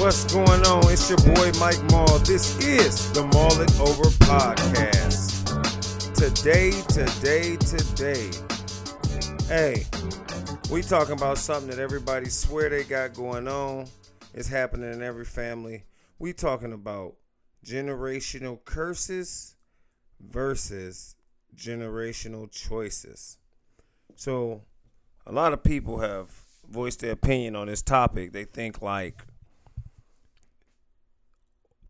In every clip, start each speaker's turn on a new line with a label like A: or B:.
A: What's going on? It's your boy Mike Mall. This is the Mull It Over podcast. Today, today, today. Hey, we talking about something that everybody swear they got going on. It's happening in every family. We talking about generational curses versus generational choices. So, a lot of people have voiced their opinion on this topic. They think like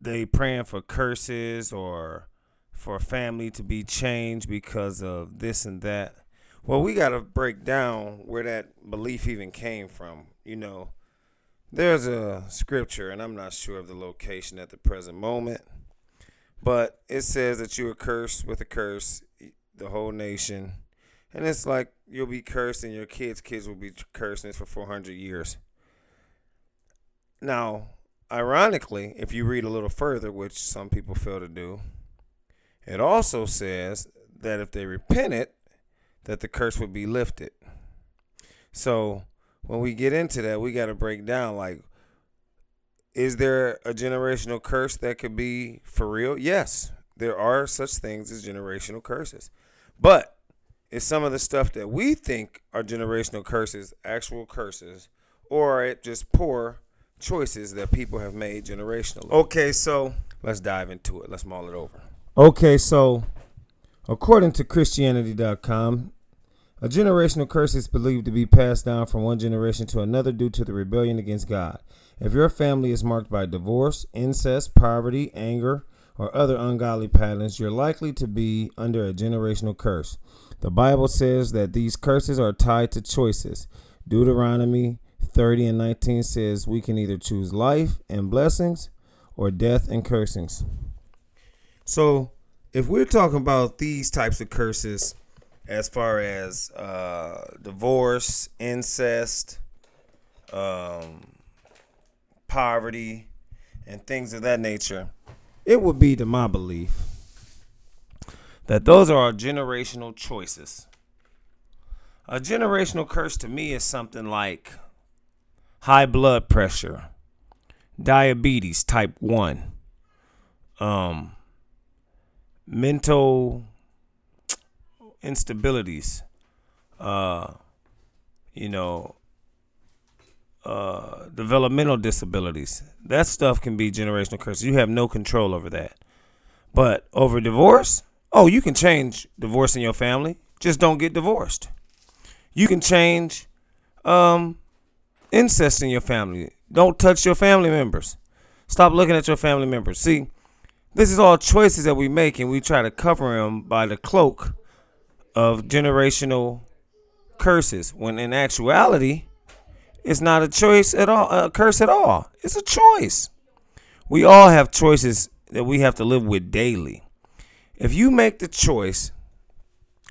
A: they praying for curses or for family to be changed because of this and that. Well, we got to break down where that belief even came from. You know, there's a scripture, and I'm not sure of the location at the present moment, but it says that you are cursed with a curse, the whole nation. And it's like you'll be cursed, and your kids' kids will be cursed, for 400 years. Now, ironically, if you read a little further, which some people fail to do, it also says that if they repented, that the curse would be lifted. So when we get into that, we got to break down like, is there a generational curse that could be for real? Yes, there are such things as generational curses. But is some of the stuff that we think are generational curses actual curses, or are it just poor choices that people have made generationally. Okay, so let's dive into it. Let's mull it over. Okay, so according to Christianity.com, a generational curse is believed to be passed down from one generation to another due to the rebellion against God. If your family is marked by divorce, incest, poverty, anger, or other ungodly patterns, you're likely to be under a generational curse. The Bible says that these curses are tied to choices. Deuteronomy 30 and 19 says we can either choose life and blessings or death and cursings. So, if we're talking about these types of curses, as far as uh, divorce, incest, um, poverty, and things of that nature, it would be to my belief that those are generational choices. A generational curse to me is something like high blood pressure, diabetes type 1, um, mental instabilities, uh, you know, uh, developmental disabilities. That stuff can be generational curses. You have no control over that. But over divorce, oh, you can change divorce in your family. Just don't get divorced. You can change um, incest in your family. Don't touch your family members. Stop looking at your family members. See, this is all choices that we make, and we try to cover them by the cloak of generational curses. When in actuality, it's not a choice at all, a curse at all. It's a choice. We all have choices that we have to live with daily. If you make the choice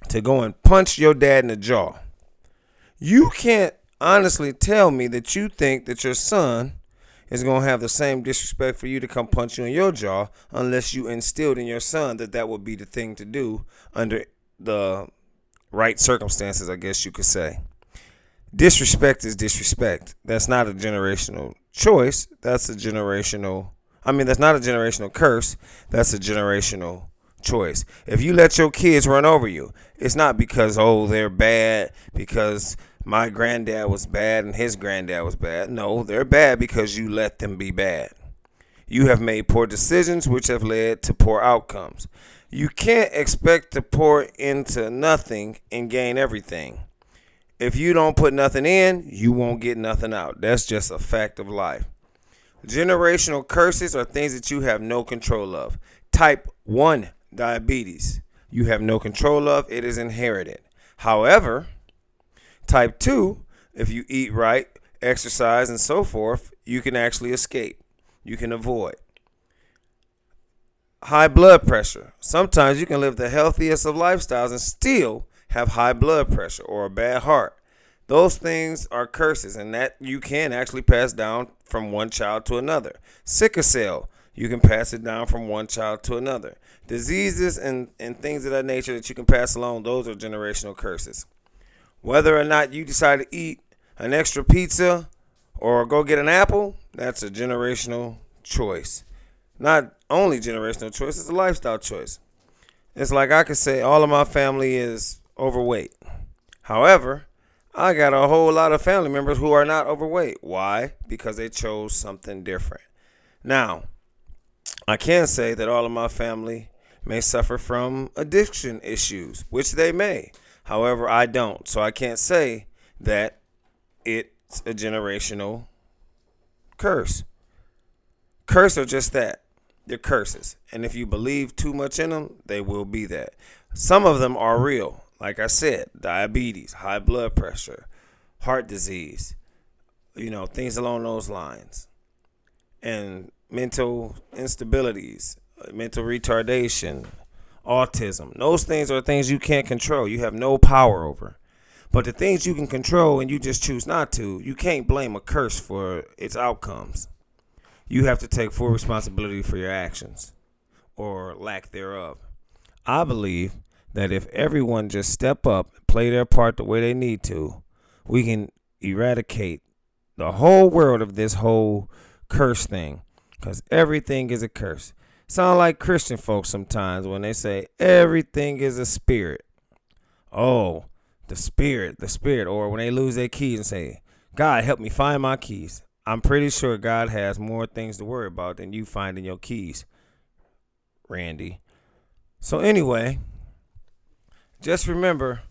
A: to go and punch your dad in the jaw, you can't honestly tell me that you think that your son is going to have the same disrespect for you to come punch you in your jaw unless you instilled in your son that that would be the thing to do under the right circumstances, I guess you could say. Disrespect is disrespect. That's not a generational choice. That's a generational, I mean, that's not a generational curse. That's a generational choice. If you let your kids run over you, it's not because, oh, they're bad, because my granddad was bad and his granddad was bad. No, they're bad because you let them be bad. You have made poor decisions which have led to poor outcomes. You can't expect to pour into nothing and gain everything. If you don't put nothing in, you won't get nothing out. That's just a fact of life. Generational curses are things that you have no control of. Type 1 diabetes, you have no control of, it is inherited. However, Type 2, if you eat right, exercise, and so forth, you can actually escape. You can avoid. High blood pressure. Sometimes you can live the healthiest of lifestyles and still have high blood pressure or a bad heart. Those things are curses, and that you can actually pass down from one child to another. Sickle cell, you can pass it down from one child to another. Diseases and, and things of that nature that you can pass along, those are generational curses. Whether or not you decide to eat an extra pizza or go get an apple, that's a generational choice. Not only generational choice, it's a lifestyle choice. It's like I could say all of my family is overweight. However, I got a whole lot of family members who are not overweight. Why? Because they chose something different. Now, I can say that all of my family may suffer from addiction issues, which they may. However, I don't. So I can't say that it's a generational curse. Curse are just that. They're curses. And if you believe too much in them, they will be that. Some of them are real. Like I said, diabetes, high blood pressure, heart disease, you know, things along those lines. And mental instabilities, mental retardation, autism. Those things are things you can't control. You have no power over. But the things you can control and you just choose not to, you can't blame a curse for its outcomes. You have to take full responsibility for your actions or lack thereof. I believe that if everyone just step up play their part the way they need to, we can eradicate the whole world of this whole curse thing because everything is a curse. Sound like Christian folks sometimes when they say everything is a spirit. Oh, the spirit, the spirit. Or when they lose their keys and say, God, help me find my keys. I'm pretty sure God has more things to worry about than you finding your keys, Randy. So, anyway, just remember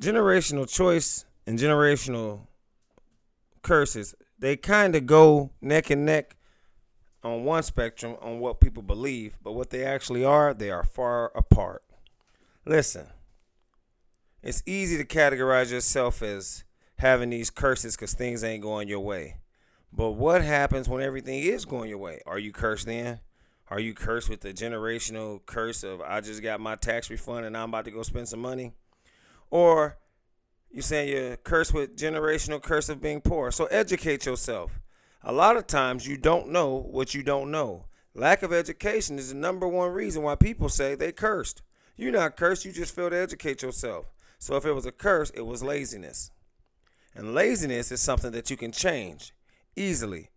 A: generational choice and generational curses, they kind of go neck and neck on one spectrum on what people believe, but what they actually are, they are far apart. Listen, it's easy to categorize yourself as having these curses because things ain't going your way. But what happens when everything is going your way? Are you cursed then? Are you cursed with the generational curse of I just got my tax refund and I'm about to go spend some money? Or you saying you're cursed with generational curse of being poor. So educate yourself. A lot of times you don't know what you don't know. Lack of education is the number one reason why people say they cursed. You're not cursed, you just fail to educate yourself. So if it was a curse, it was laziness. And laziness is something that you can change easily.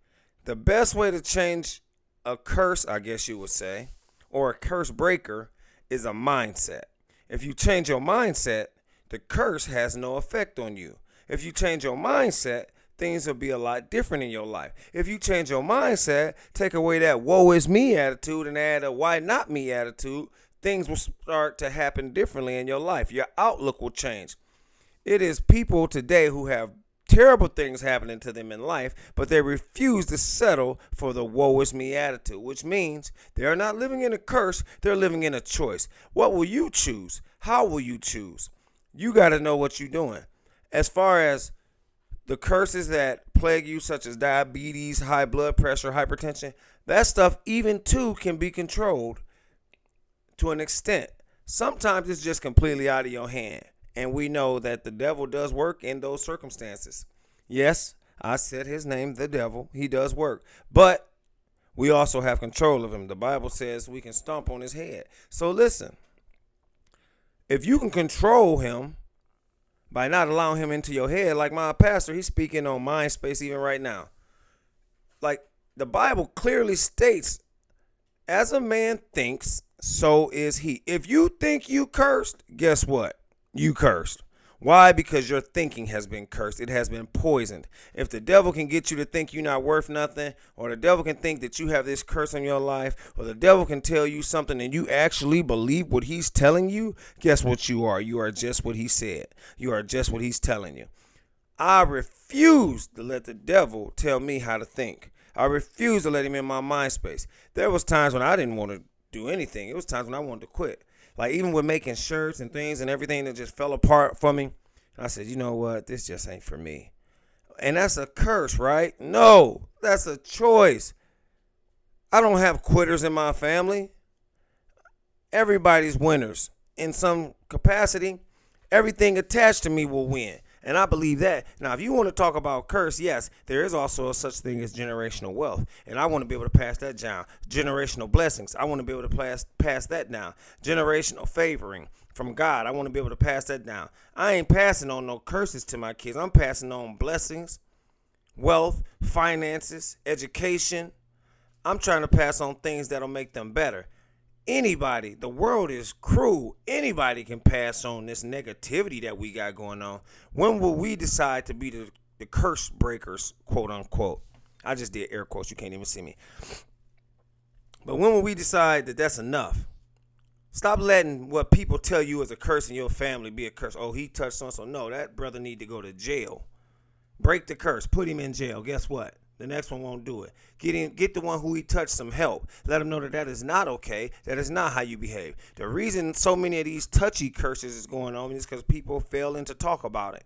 A: The best way to change a curse, I guess you would say, or a curse breaker is a mindset. If you change your mindset, the curse has no effect on you. If you change your mindset, things will be a lot different in your life. If you change your mindset, take away that woe is me attitude and add a why not me attitude, things will start to happen differently in your life. Your outlook will change. It is people today who have terrible things happening to them in life, but they refuse to settle for the woe is me attitude, which means they are not living in a curse, they're living in a choice. What will you choose? How will you choose? You got to know what you're doing. As far as the curses that plague you, such as diabetes, high blood pressure, hypertension, that stuff, even too, can be controlled to an extent. Sometimes it's just completely out of your hand. And we know that the devil does work in those circumstances. Yes, I said his name, the devil. He does work. But we also have control of him. The Bible says we can stomp on his head. So listen, if you can control him by not allowing him into your head, like my pastor, he's speaking on mind space even right now. Like the Bible clearly states, as a man thinks, so is he. If you think you cursed, guess what? you cursed. Why? Because your thinking has been cursed. It has been poisoned. If the devil can get you to think you're not worth nothing, or the devil can think that you have this curse on your life, or the devil can tell you something and you actually believe what he's telling you, guess what you are? You are just what he said. You are just what he's telling you. I refuse to let the devil tell me how to think. I refuse to let him in my mind space. There was times when I didn't want to do anything. It was times when I wanted to quit. Like even with making shirts and things and everything that just fell apart for me. I said, you know what? This just ain't for me. And that's a curse, right? No, that's a choice. I don't have quitters in my family. Everybody's winners in some capacity. Everything attached to me will win. And I believe that. Now, if you want to talk about curse, yes, there is also a such thing as generational wealth. And I want to be able to pass that down. Generational blessings. I want to be able to pass, pass that down. Generational favoring from God. I want to be able to pass that down. I ain't passing on no curses to my kids. I'm passing on blessings, wealth, finances, education. I'm trying to pass on things that'll make them better. Anybody, the world is cruel. Anybody can pass on this negativity that we got going on. When will we decide to be the, the curse breakers, quote unquote? I just did air quotes. You can't even see me. But when will we decide that that's enough? Stop letting what people tell you is a curse in your family be a curse. Oh, he touched and so. No, that brother need to go to jail. Break the curse. Put him in jail. Guess what? The next one won't do it. Get him, get the one who he touched some help. Let him know that that is not okay. That is not how you behave. The reason so many of these touchy curses is going on is because people failing to talk about it.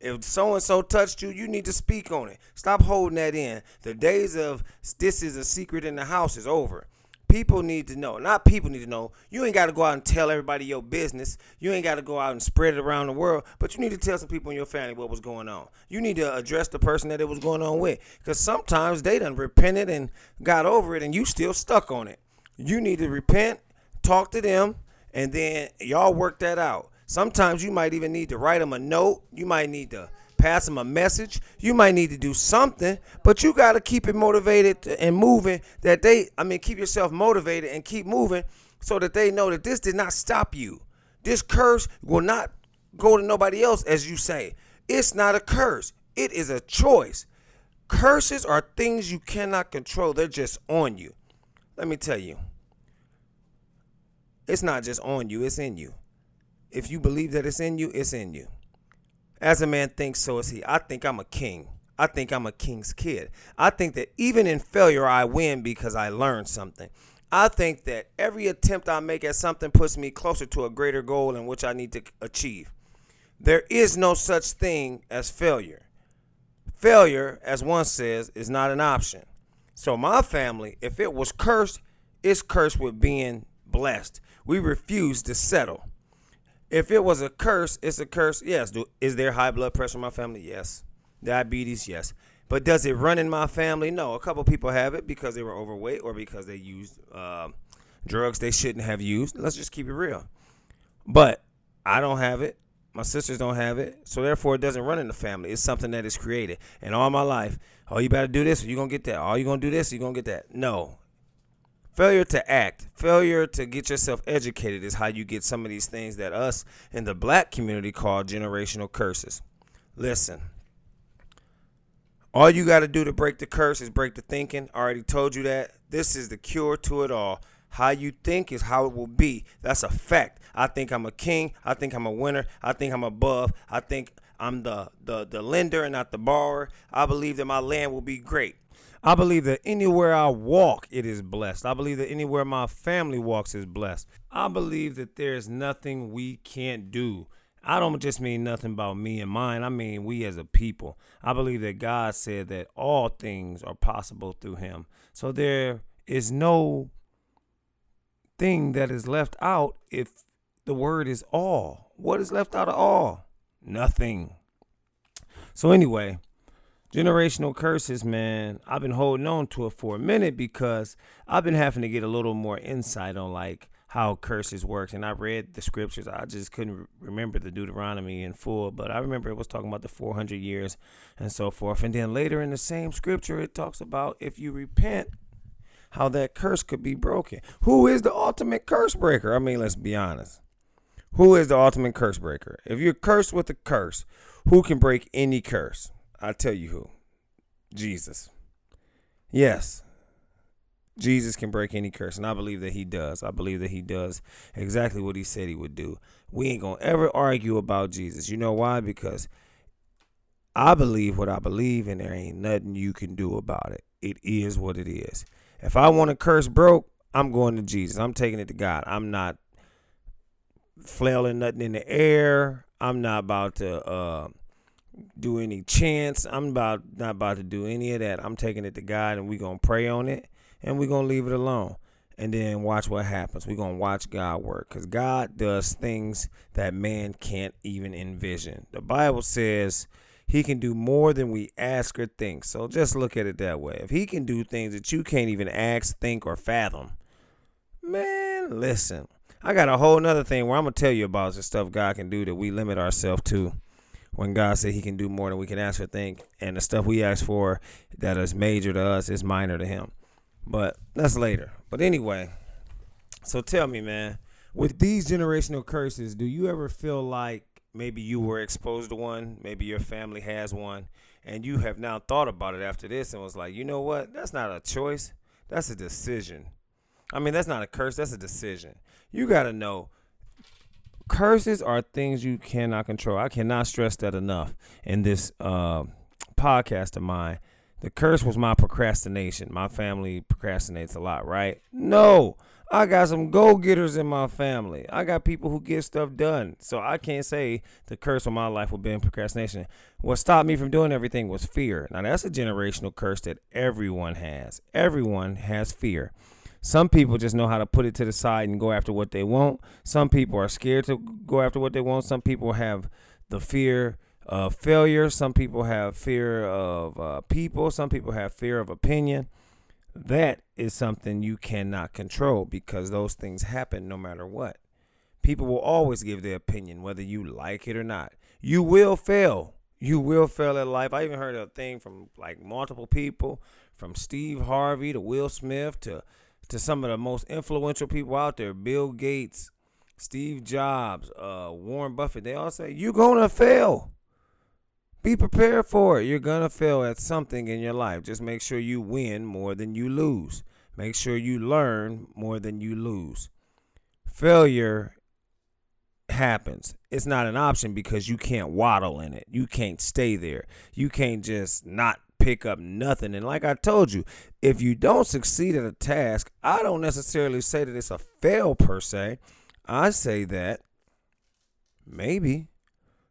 A: If so and so touched you, you need to speak on it. Stop holding that in. The days of this is a secret in the house is over. People need to know. Not people need to know. You ain't got to go out and tell everybody your business. You ain't got to go out and spread it around the world. But you need to tell some people in your family what was going on. You need to address the person that it was going on with. Because sometimes they done repented and got over it and you still stuck on it. You need to repent, talk to them, and then y'all work that out. Sometimes you might even need to write them a note. You might need to pass them a message. You might need to do something, but you got to keep it motivated and moving. That they, I mean, keep yourself motivated and keep moving so that they know that this did not stop you. This curse will not go to nobody else, as you say. It's not a curse, it is a choice. Curses are things you cannot control, they're just on you. Let me tell you, it's not just on you, it's in you. If you believe that it's in you, it's in you. As a man thinks, so is he. I think I'm a king. I think I'm a king's kid. I think that even in failure, I win because I learned something. I think that every attempt I make at something puts me closer to a greater goal in which I need to achieve. There is no such thing as failure. Failure, as one says, is not an option. So, my family, if it was cursed, it's cursed with being blessed. We refuse to settle. If it was a curse, it's a curse. Yes. Do, is there high blood pressure in my family? Yes. Diabetes? Yes. But does it run in my family? No. A couple people have it because they were overweight or because they used uh, drugs they shouldn't have used. Let's just keep it real. But I don't have it. My sisters don't have it. So therefore, it doesn't run in the family. It's something that is created. And all my life, oh, you better do this or you're going to get that. Oh, you're going to do this or you're going to get that. No. Failure to act, failure to get yourself educated is how you get some of these things that us in the black community call generational curses. Listen, all you got to do to break the curse is break the thinking. I already told you that. This is the cure to it all. How you think is how it will be. That's a fact. I think I'm a king. I think I'm a winner. I think I'm above. I think I'm the, the, the lender and not the borrower. I believe that my land will be great. I believe that anywhere I walk, it is blessed. I believe that anywhere my family walks is blessed. I believe that there's nothing we can't do. I don't just mean nothing about me and mine. I mean we as a people. I believe that God said that all things are possible through him. So there is no thing that is left out if the word is all. What is left out of all? Nothing. So anyway, generational curses, man, I've been holding on to it for a minute because I've been having to get a little more insight on like how curses works. And I read the scriptures. I just couldn't remember the Deuteronomy in full, but I remember it was talking about the 400 years and so forth. And then later in the same scripture, it talks about if you repent, how that curse could be broken. Who is the ultimate curse breaker? I mean, let's be honest. Who is the ultimate curse breaker? If you're cursed with a curse, who can break any curse? I tell you who. Jesus. Yes. Jesus can break any curse, and I believe that he does. I believe that he does exactly what he said he would do. We ain't gonna ever argue about Jesus. You know why? Because I believe what I believe, and there ain't nothing you can do about it. It is what it is. If I want a curse broke, I'm going to Jesus. I'm taking it to God. I'm not flailing nothing in the air. I'm not about to uh, do any chants. I'm about not about to do any of that. I'm taking it to God and we're gonna pray on it and we're gonna leave it alone. And then watch what happens. We're gonna watch God work. Because God does things that man can't even envision. The Bible says he can do more than we ask or think. So just look at it that way. If he can do things that you can't even ask, think, or fathom, man, listen. I got a whole nother thing where I'm gonna tell you about the stuff God can do that we limit ourselves to when God said He can do more than we can ask or think, and the stuff we ask for that is major to us is minor to Him. But that's later. But anyway, so tell me, man, with these generational curses, do you ever feel like maybe you were exposed to one, maybe your family has one, and you have now thought about it after this and was like, you know what? That's not a choice. That's a decision. I mean, that's not a curse, that's a decision. You got to know curses are things you cannot control. I cannot stress that enough in this uh, podcast of mine. The curse was my procrastination. My family procrastinates a lot, right? No, I got some go getters in my family. I got people who get stuff done. So I can't say the curse of my life would be procrastination. What stopped me from doing everything was fear. Now, that's a generational curse that everyone has. Everyone has fear. Some people just know how to put it to the side and go after what they want. Some people are scared to go after what they want. Some people have the fear of failure. Some people have fear of uh, people. Some people have fear of opinion. That is something you cannot control because those things happen no matter what. People will always give their opinion, whether you like it or not. You will fail. You will fail at life. I even heard a thing from like multiple people, from Steve Harvey to Will Smith to to some of the most influential people out there Bill Gates, Steve Jobs, uh, Warren Buffett. They all say, You're going to fail. Be prepared for it. You're going to fail at something in your life. Just make sure you win more than you lose. Make sure you learn more than you lose. Failure happens. It's not an option because you can't waddle in it. You can't stay there. You can't just not pick up nothing. And like I told you, if you don't succeed at a task, I don't necessarily say that it's a fail per se. I say that maybe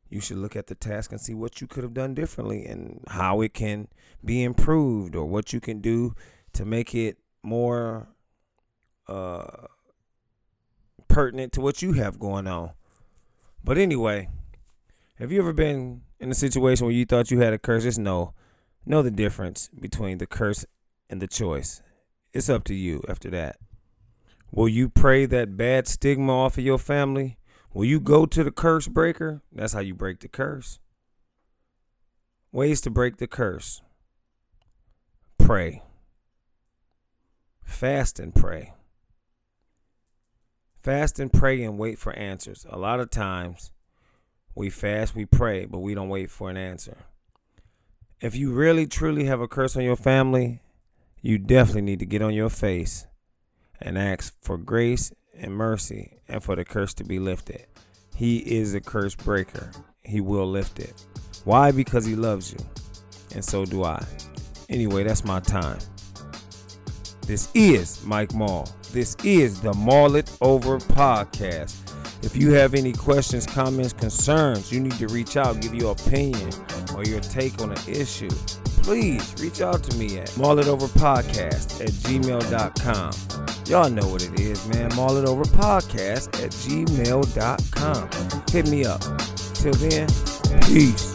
A: you should look at the task and see what you could have done differently and how it can be improved or what you can do to make it more uh, pertinent to what you have going on. But anyway, have you ever been in a situation where you thought you had a curse? Just know know the difference between the curse and the choice. It's up to you after that. Will you pray that bad stigma off of your family? Will you go to the curse breaker? That's how you break the curse. Ways to break the curse pray, fast and pray. Fast and pray and wait for answers. A lot of times we fast, we pray, but we don't wait for an answer if you really truly have a curse on your family, you definitely need to get on your face and ask for grace and mercy and for the curse to be lifted. He is a curse breaker. He will lift it. Why? Because he loves you. And so do I. Anyway, that's my time. This is Mike Mall. This is the Mull It Over podcast. If you have any questions, comments, concerns, you need to reach out, give your opinion or your take on an issue, please reach out to me at mullitoverpodcast at gmail.com. Y'all know what it is, man. Mullitoverpodcast at gmail.com. Hit me up. Till then, peace.